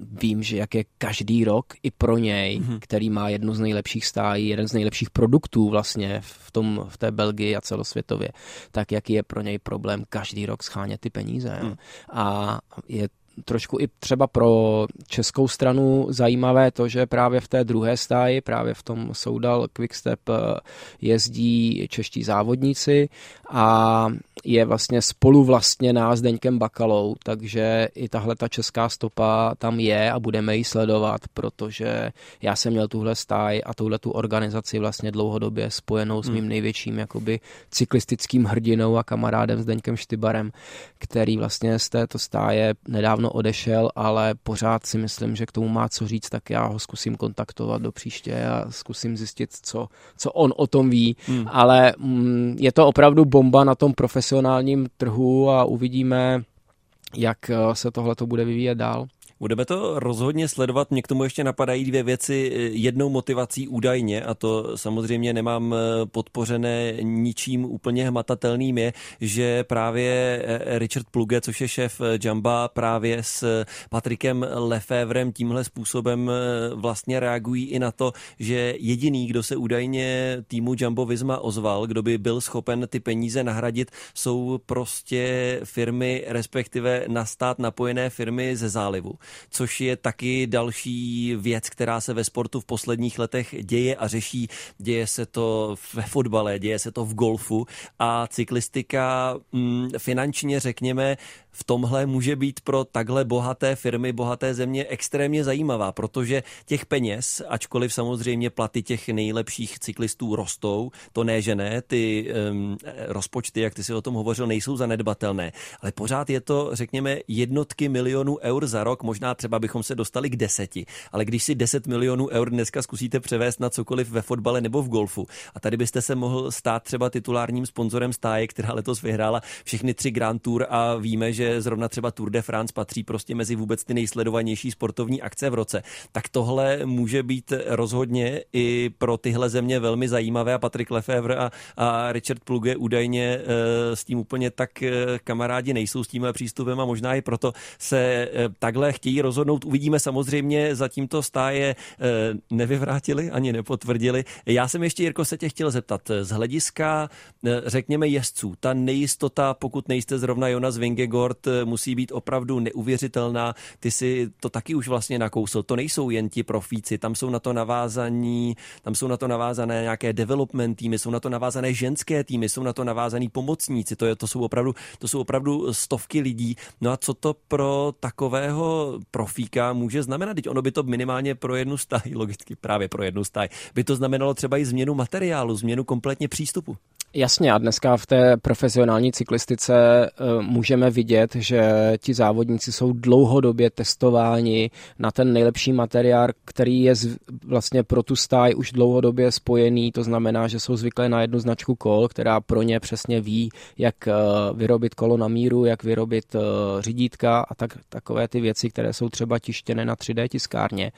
vím, že jak je každý rok i pro něj, mm-hmm. který má jednu z nejlepších stájí, jeden z nejlepších produktů vlastně v, tom, v té Belgii a celosvětově, tak jaký je pro něj problém každý rok schánět ty peníze. Mm. A je trošku i třeba pro českou stranu zajímavé to, že právě v té druhé stáji, právě v tom Soudal Quickstep eh, jezdí čeští závodníci a je vlastně spoluvlastněná s Deňkem Bakalou, takže i tahle ta česká stopa tam je a budeme ji sledovat, protože já jsem měl tuhle stáj a tuhle tu organizaci vlastně dlouhodobě spojenou s mým hmm. největším jakoby cyklistickým hrdinou a kamarádem s Deňkem Štybarem, který vlastně z této stáje nedávno odešel, ale pořád si myslím, že k tomu má co říct, tak já ho zkusím kontaktovat do příště a zkusím zjistit, co, co on o tom ví, hmm. ale mm, je to opravdu bomba na tom profesionálním trhu a uvidíme, jak se tohle to bude vyvíjet dál. Budeme to rozhodně sledovat. Mě k tomu ještě napadají dvě věci. Jednou motivací údajně, a to samozřejmě nemám eh, podpořené ničím úplně hmatatelným, je, že právě eh, Richard Pluge, což je šéf eh, Jamba, právě s Patrikem Lefevrem tímhle způsobem vlastně reagují i na to, že jediný, kdo se údajně týmu Jumbo Visma ozval, kdo by byl schopen ty peníze nahradit, jsou prostě firmy, respektive na stát napojené firmy ze zálivu což je taky další věc, která se ve sportu v posledních letech děje a řeší. Děje se to ve fotbale, děje se to v golfu a cyklistika mm, finančně, řekněme, v tomhle může být pro takhle bohaté firmy, bohaté země extrémně zajímavá, protože těch peněz, ačkoliv samozřejmě platy těch nejlepších cyklistů rostou, to ne, že ne, ty um, rozpočty, jak ty si o tom hovořil, nejsou zanedbatelné, ale pořád je to, řekněme, jednotky milionů eur za rok, možná třeba bychom se dostali k deseti, ale když si 10 milionů eur dneska zkusíte převést na cokoliv ve fotbale nebo v golfu a tady byste se mohl stát třeba titulárním sponzorem stáje, která letos vyhrála všechny tři Grand Tour a víme, že zrovna třeba Tour de France patří prostě mezi vůbec ty nejsledovanější sportovní akce v roce, tak tohle může být rozhodně i pro tyhle země velmi zajímavé a Patrik Lefevre a, a Richard Pluge údajně e, s tím úplně tak e, kamarádi nejsou s tím přístupem a možná i proto se e, takhle chtějí chtějí rozhodnout. Uvidíme samozřejmě, zatím to stáje nevyvrátili ani nepotvrdili. Já jsem ještě, Jirko, se tě chtěl zeptat. Z hlediska, řekněme, jezdců, ta nejistota, pokud nejste zrovna Jonas Vingegaard, musí být opravdu neuvěřitelná. Ty si to taky už vlastně nakousl. To nejsou jen ti profíci, tam jsou na to navázaní, tam jsou na to navázané nějaké development týmy, jsou na to navázané ženské týmy, jsou na to navázaní pomocníci. To, je, to, jsou opravdu, to jsou opravdu stovky lidí. No a co to pro takového profíka může znamenat? Teď ono by to minimálně pro jednu stáj, logicky právě pro jednu stáj, by to znamenalo třeba i změnu materiálu, změnu kompletně přístupu. Jasně a dneska v té profesionální cyklistice uh, můžeme vidět, že ti závodníci jsou dlouhodobě testováni na ten nejlepší materiál, který je vlastně pro tu stáj už dlouhodobě spojený, to znamená, že jsou zvyklé na jednu značku kol, která pro ně přesně ví, jak uh, vyrobit kolo na míru, jak vyrobit uh, řídítka a tak, takové ty věci, které jsou třeba tištěné na 3D tiskárně.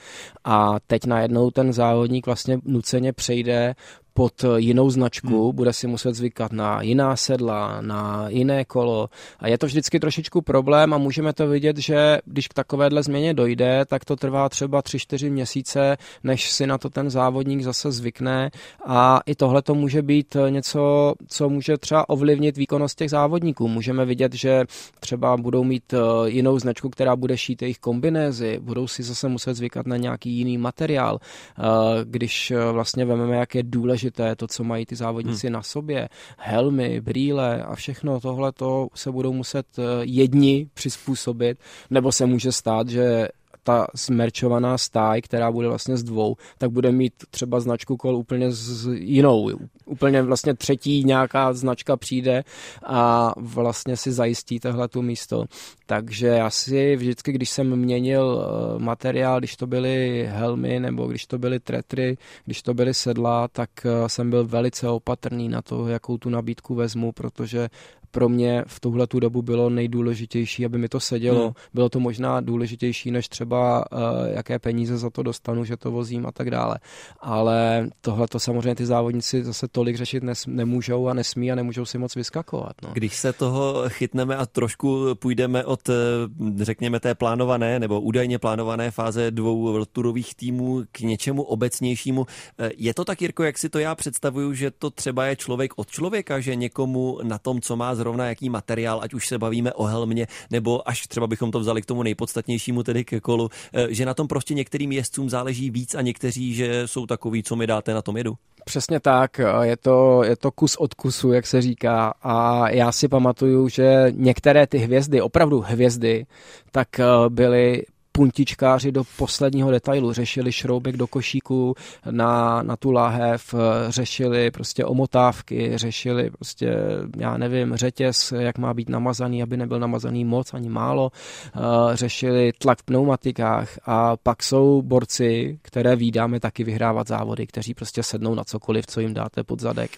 A teď najednou ten závodník vlastně nuceně přejde pod jinou značku, hmm. bude si muset zvykat na jiná sedla, na jiné kolo a je to vždycky trošičku problém a můžeme to vidět, že když k takovéhle změně dojde, tak to trvá třeba 3-4 měsíce, než si na to ten závodník zase zvykne a i tohle to může být něco, co může třeba ovlivnit výkonnost těch závodníků. Můžeme vidět, že třeba budou mít eh, jinou značku, která bude šít jejich kombinézy, budou si zase muset zvykat na nějaký jiný materiál, eh, když eh, vlastně vememe, jak je důležité důležité, to, co mají ty závodníci hmm. na sobě, helmy, brýle a všechno tohle to se budou muset eh, jedni přizpůsobit, nebo se může stát, že ta smerčovaná stáj, která bude vlastně z dvou, tak bude mít třeba značku kol úplně z jinou. Úplně vlastně třetí nějaká značka přijde a vlastně si zajistí tohle tu místo. Takže já si vždycky, když jsem měnil eh, materiál, když to byly helmy nebo když to byly tretry, když to byly sedla, tak eh, jsem byl velice opatrný na to, jakou tu nabídku vezmu, protože pro mě v tuhle tu dobu bylo nejdůležitější, aby mi to sedělo. Hmm. Bylo to možná důležitější, než třeba uh, jaké peníze za to dostanu, že to vozím a tak dále. Ale tohle to samozřejmě ty závodníci zase tolik řešit nes, nemůžou a nesmí a nemůžou si moc vyskakovat. No. Když se toho chytneme a trošku půjdeme od, eh, řekněme, té plánované nebo údajně plánované fáze dvou turových týmů k něčemu obecnějšímu, eh, je to tak, Jirko, jak si to já představuju, že to třeba je člověk od člověka, že někomu na tom, co má zrovna jaký materiál, ať už se bavíme o helmě, nebo až třeba bychom to vzali k tomu nejpodstatnějšímu, tedy ke kolu, eh, že na tom prostě některým jezdcům záleží víc a někteří, že jsou takový, co mi dáte na tom jedu. Přesně tak, je to, je to kus od kusu, jak se říká. A já si pamatuju, že některé ty hvězdy, opravdu hvězdy, tak eh, byly puntičkáři do posledního detailu, řešili šroubek do košíku na, na tu láhev, řešili prostě omotávky, řešili prostě, já nevím, řetěz, jak má být namazaný, aby nebyl namazaný moc ani málo, eh, řešili tlak v pneumatikách a pak jsou borci, které výdáme taky vyhrávat závody, kteří prostě sednou na cokoliv, co jim dáte pod zadek,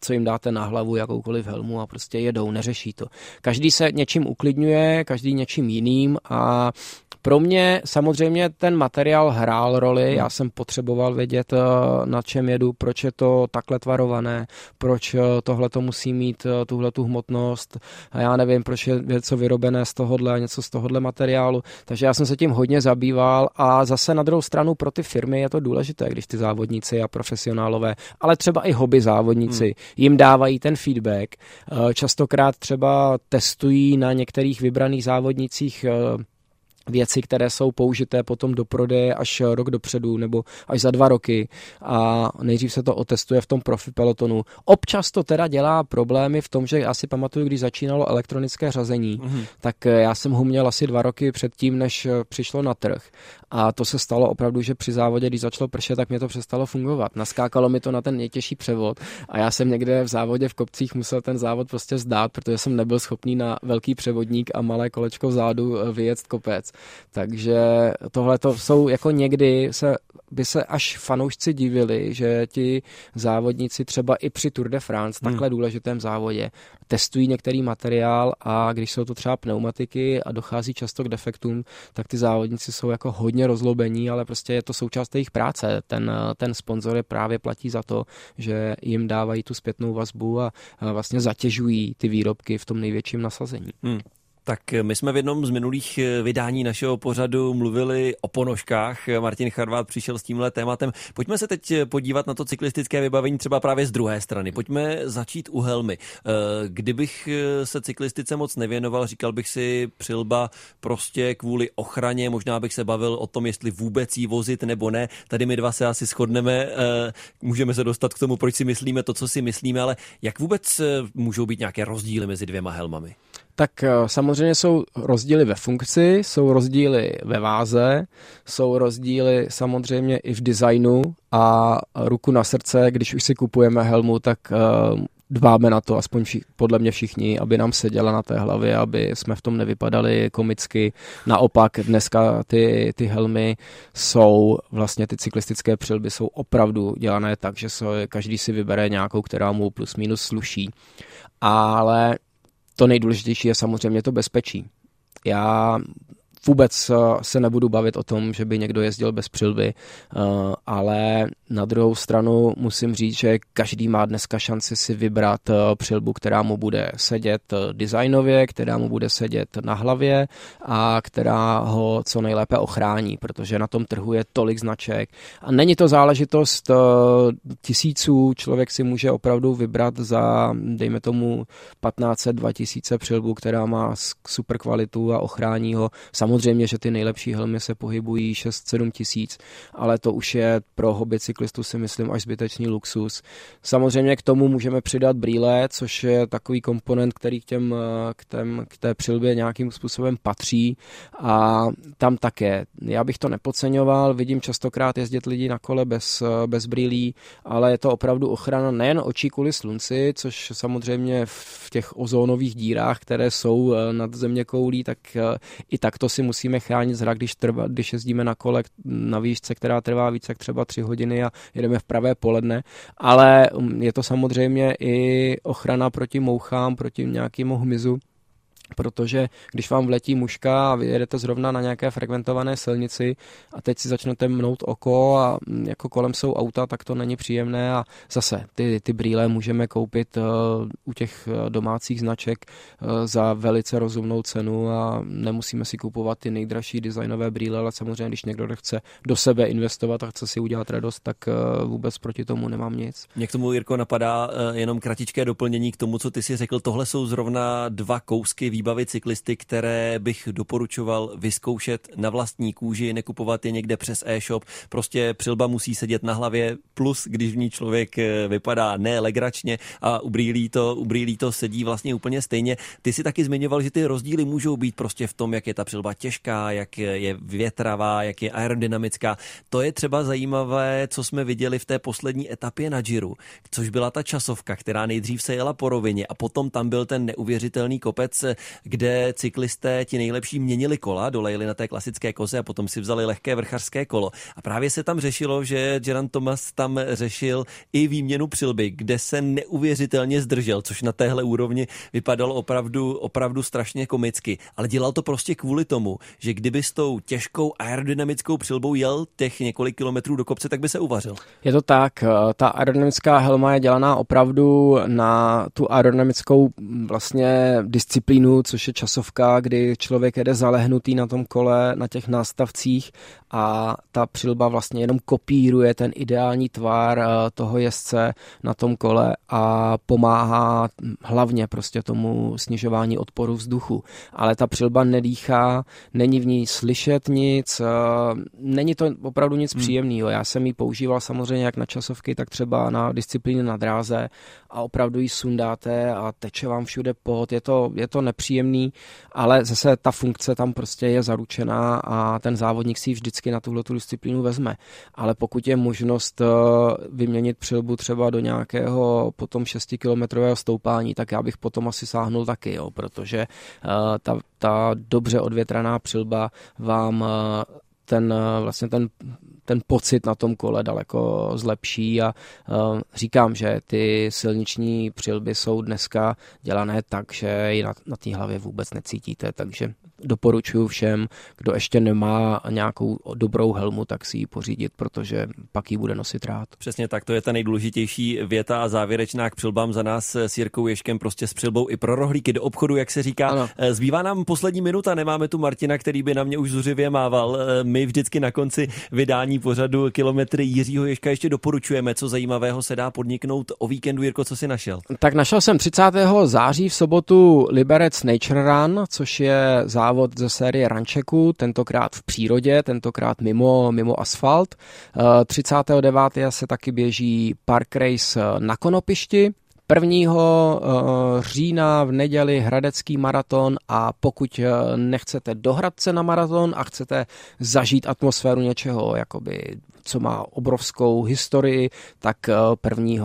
co jim dáte na hlavu, jakoukoliv helmu a prostě jedou, neřeší to. Každý se něčím uklidňuje, každý něčím jiným a pro mě samozřejmě ten materiál hrál roli, hmm. já jsem potřeboval vědět, eh, na čem jedu, proč je to takhle tvarované, proč eh, tohle to musí mít eh, tuhle tu hmotnost, a já nevím, proč je něco vyrobené z tohohle a něco z tohohle materiálu, takže já jsem se tím hodně zabýval. A zase na druhou stranu pro ty firmy je to důležité, když ty závodníci a profesionálové, ale třeba i hobby závodníci hmm. jim dávají ten feedback, častokrát třeba testují na některých vybraných závodnicích věci, které jsou použité potom do prodeje až rok dopředu nebo až za dva roky a nejdřív se to otestuje v tom profi pelotonu. Občas to teda dělá problémy v tom, že já si pamatuju, když začínalo elektronické řazení, mm-hmm. tak já jsem ho měl asi dva roky předtím, než přišlo na trh a to se stalo opravdu, že při závodě, když začalo pršet, tak mě to přestalo fungovat. Naskákalo mi to na ten nejtěžší převod a já jsem někde v závodě v kopcích musel ten závod prostě zdát, protože jsem nebyl schopný na velký převodník a malé kolečko vzadu vyjet kopec. Takže tohle to jsou jako někdy se, by se až fanoušci divili, že ti závodníci třeba i při Tour de France, hmm. takhle důležitém závodě, testují některý materiál a když jsou to třeba pneumatiky a dochází často k defektům, tak ty závodníci jsou jako hodně rozlobení, ale prostě je to součást jejich práce. Ten, ten sponzor je právě platí za to, že jim dávají tu zpětnou vazbu a, a vlastně zatěžují ty výrobky v tom největším nasazení. Hmm. Tak my jsme v jednom z minulých eh, vydání našeho pořadu mluvili o ponožkách. Martin Charvát přišel s tímhle tématem. Pojďme se teď podívat na to cyklistické vybavení třeba právě z druhé strany. Pojďme začít u helmy. Eh, kdybych eh, se cyklistice moc nevěnoval, říkal bych si přilba prostě kvůli ochraně, možná bych se bavil o tom, jestli vůbec jí vozit nebo ne. Tady my dva se asi shodneme, můžeme se dostat k tomu, proč si myslíme to, co si myslíme, ale jak vůbec můžou být nějaké rozdíly mezi dvěma helmami? Tak eh, samozřejmě jsou rozdíly ve funkci, jsou rozdíly ve váze, jsou rozdíly samozřejmě i v designu a ruku na srdce, když už si kupujeme helmu, tak eh, dbáme na to, aspoň podle mě všichni, aby nám seděla na té hlavě, aby jsme v tom nevypadali komicky. Naopak dneska ty, ty helmy jsou, vlastně ty cyklistické přilby jsou opravdu dělané tak, že se, každý si vybere nějakou, která mu plus minus sluší. Ale to nejdůležitější je samozřejmě to bezpečí. Já vůbec eh, se nebudu bavit o tom, že by někdo jezdil bez přilby, eh, ale na druhou stranu musím říct, že každý má dneska šanci si vybrat eh, přilbu, která mu bude sedět designově, která mu bude sedět na hlavě a která ho co nejlépe ochrání, protože na tom trhu je tolik značek. A není to záležitost tisíců, člověk si může opravdu vybrat za, dejme tomu, 15-2000 přilbu, která má super kvalitu a ochrání ho. Samozřejmě Samozřejmě, že ty nejlepší helmy se pohybují 6-7 tisíc, ale to už je pro hobby cyklistů si myslím až zbytečný luxus. Samozřejmě k tomu můžeme přidat brýle, což je takový komponent, který k, těm, k, těm, k té přilbě nějakým způsobem patří a tam také. Já bych to nepodceňoval, vidím častokrát jezdit lidi na kole bez, bez brýlí, ale je to opravdu ochrana nejen očí kvůli slunci, což samozřejmě v těch ozónových dírách, které jsou eh, nad země koulí, tak eh, i tak to si musíme chránit zrak, když, trvá, když jezdíme na kole na výšce, která trvá více jak třeba tři hodiny a jedeme v pravé poledne, ale um, je to samozřejmě i ochrana proti mouchám, proti nějakému hmyzu, protože když vám vletí muška a vy jedete zrovna na nějaké frekventované silnici a teď si začnete mnout oko a mm, jako kolem jsou auta, tak to není příjemné a zase ty, ty brýle můžeme koupit uh, u těch eh, domácích značek uh, za velice rozumnou cenu a nemusíme si kupovat ty nejdražší designové brýle, ale samozřejmě, když někdo chce do sebe investovat a chce si udělat radost, tak uh, vůbec proti tomu nemám nic. Mě k tomu, Jirko, napadá jenom kratičké doplnění k tomu, co ty si řekl. Tohle jsou zrovna dva kousky výbavy cyklisty, které bych doporučoval vyzkoušet na vlastní kůži, nekupovat je někde přes e-shop. Prostě přilba musí sedět na hlavě, plus když v ní člověk eh, vypadá nelegračně a u brýlí to, u brýlí to sedí vlastně úplně stejně. Ty si taky zmiňoval, že ty rozdíly můžou být prostě v tom, jak je ta přilba těžká, jak je větravá, jak je aerodynamická. To je třeba zajímavé, co jsme viděli v té poslední etapě na Giro, což byla ta časovka, která nejdřív se jela po rovině a potom tam byl ten neuvěřitelný kopec, kde cyklisté ti nejlepší měnili kola, dolejli na té klasické koze a potom si vzali lehké vrchařské kolo. A právě se tam řešilo, že Geran Thomas tam řešil i výměnu přilby, kde se neuvěřitelně zdržel, což na téhle úrovni vypadalo opravdu, opravdu strašně komicky. Ale dělal to prostě kvůli tomu, že kdyby s tou těžkou aerodynamickou přilbou jel těch několik kilometrů do kopce, tak by se uvařil. Je to tak. Ta aerodynamická helma je dělaná opravdu na tu aerodynamickou vlastně disciplínu, což je časovka, kdy člověk jede zalehnutý na tom kole, na těch nástavcích a ta přilba vlastně jenom kopíruje ten ideální tvar eh, toho jezdce na tom kole a pomáhá hlavně prostě tomu snižování odporu vzduchu. Ale ta přilba nedýchá, není v ní slyšet nic, eh, není to opravdu nic hmm. příjemného. Já jsem ji používal samozřejmě jak na časovky, tak třeba na disciplíny na dráze a opravdu ji sundáte a teče vám všude pot. Je to, je to nepříjemný, ale zase ta funkce tam prostě je zaručená a ten závodník si ji vždycky na tuhle disciplínu vezme. Ale pokud je možnost eh, vyměnit přilbu třeba do nějakého potom 6-kilometrového stoupání, tak já bych potom asi sáhnul taky, jo, protože uh, ta, ta dobře odvětraná přilba vám uh, ten, vlastně ten ten pocit na tom kole daleko zlepší a říkám, že ty silniční přilby jsou dneska dělané tak, že ji na, na té hlavě vůbec necítíte, takže doporučuji všem, kdo ještě nemá nějakou dobrou helmu, tak si ji pořídit, protože pak ji bude nosit rád. Přesně tak, to je ta nejdůležitější věta a závěrečná k přilbám za nás s Jirkou Ješkem, prostě s přilbou i pro rohlíky do obchodu, jak se říká. Ano. Zbývá nám poslední minuta, nemáme tu Martina, který by na mě už zuřivě mával. My vždycky na konci vydání pořadu kilometry Jiřího Ješka ještě doporučujeme, co zajímavého se dá podniknout o víkendu. Jirko, co si našel? Tak našel jsem 30. září v sobotu Liberec Nature Run, což je závod ze série Rančeku, tentokrát v přírodě, tentokrát mimo, mimo asfalt. 39. se taky běží Park Race na Konopišti, 1. Eh, října v neděli Hradecký maraton a pokud eh, nechcete dohrat se na maraton a chcete zažít atmosféru něčeho, jakoby, co má obrovskou historii, tak 1.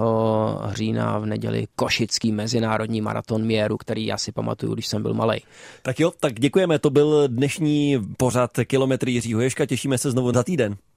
Eh, října v neděli Košický mezinárodní maraton Měru, který já si pamatuju, když jsem byl malý. Tak jo, tak děkujeme, to byl dnešní pořad kilometry Jiřího Ješka, těšíme se znovu za týden.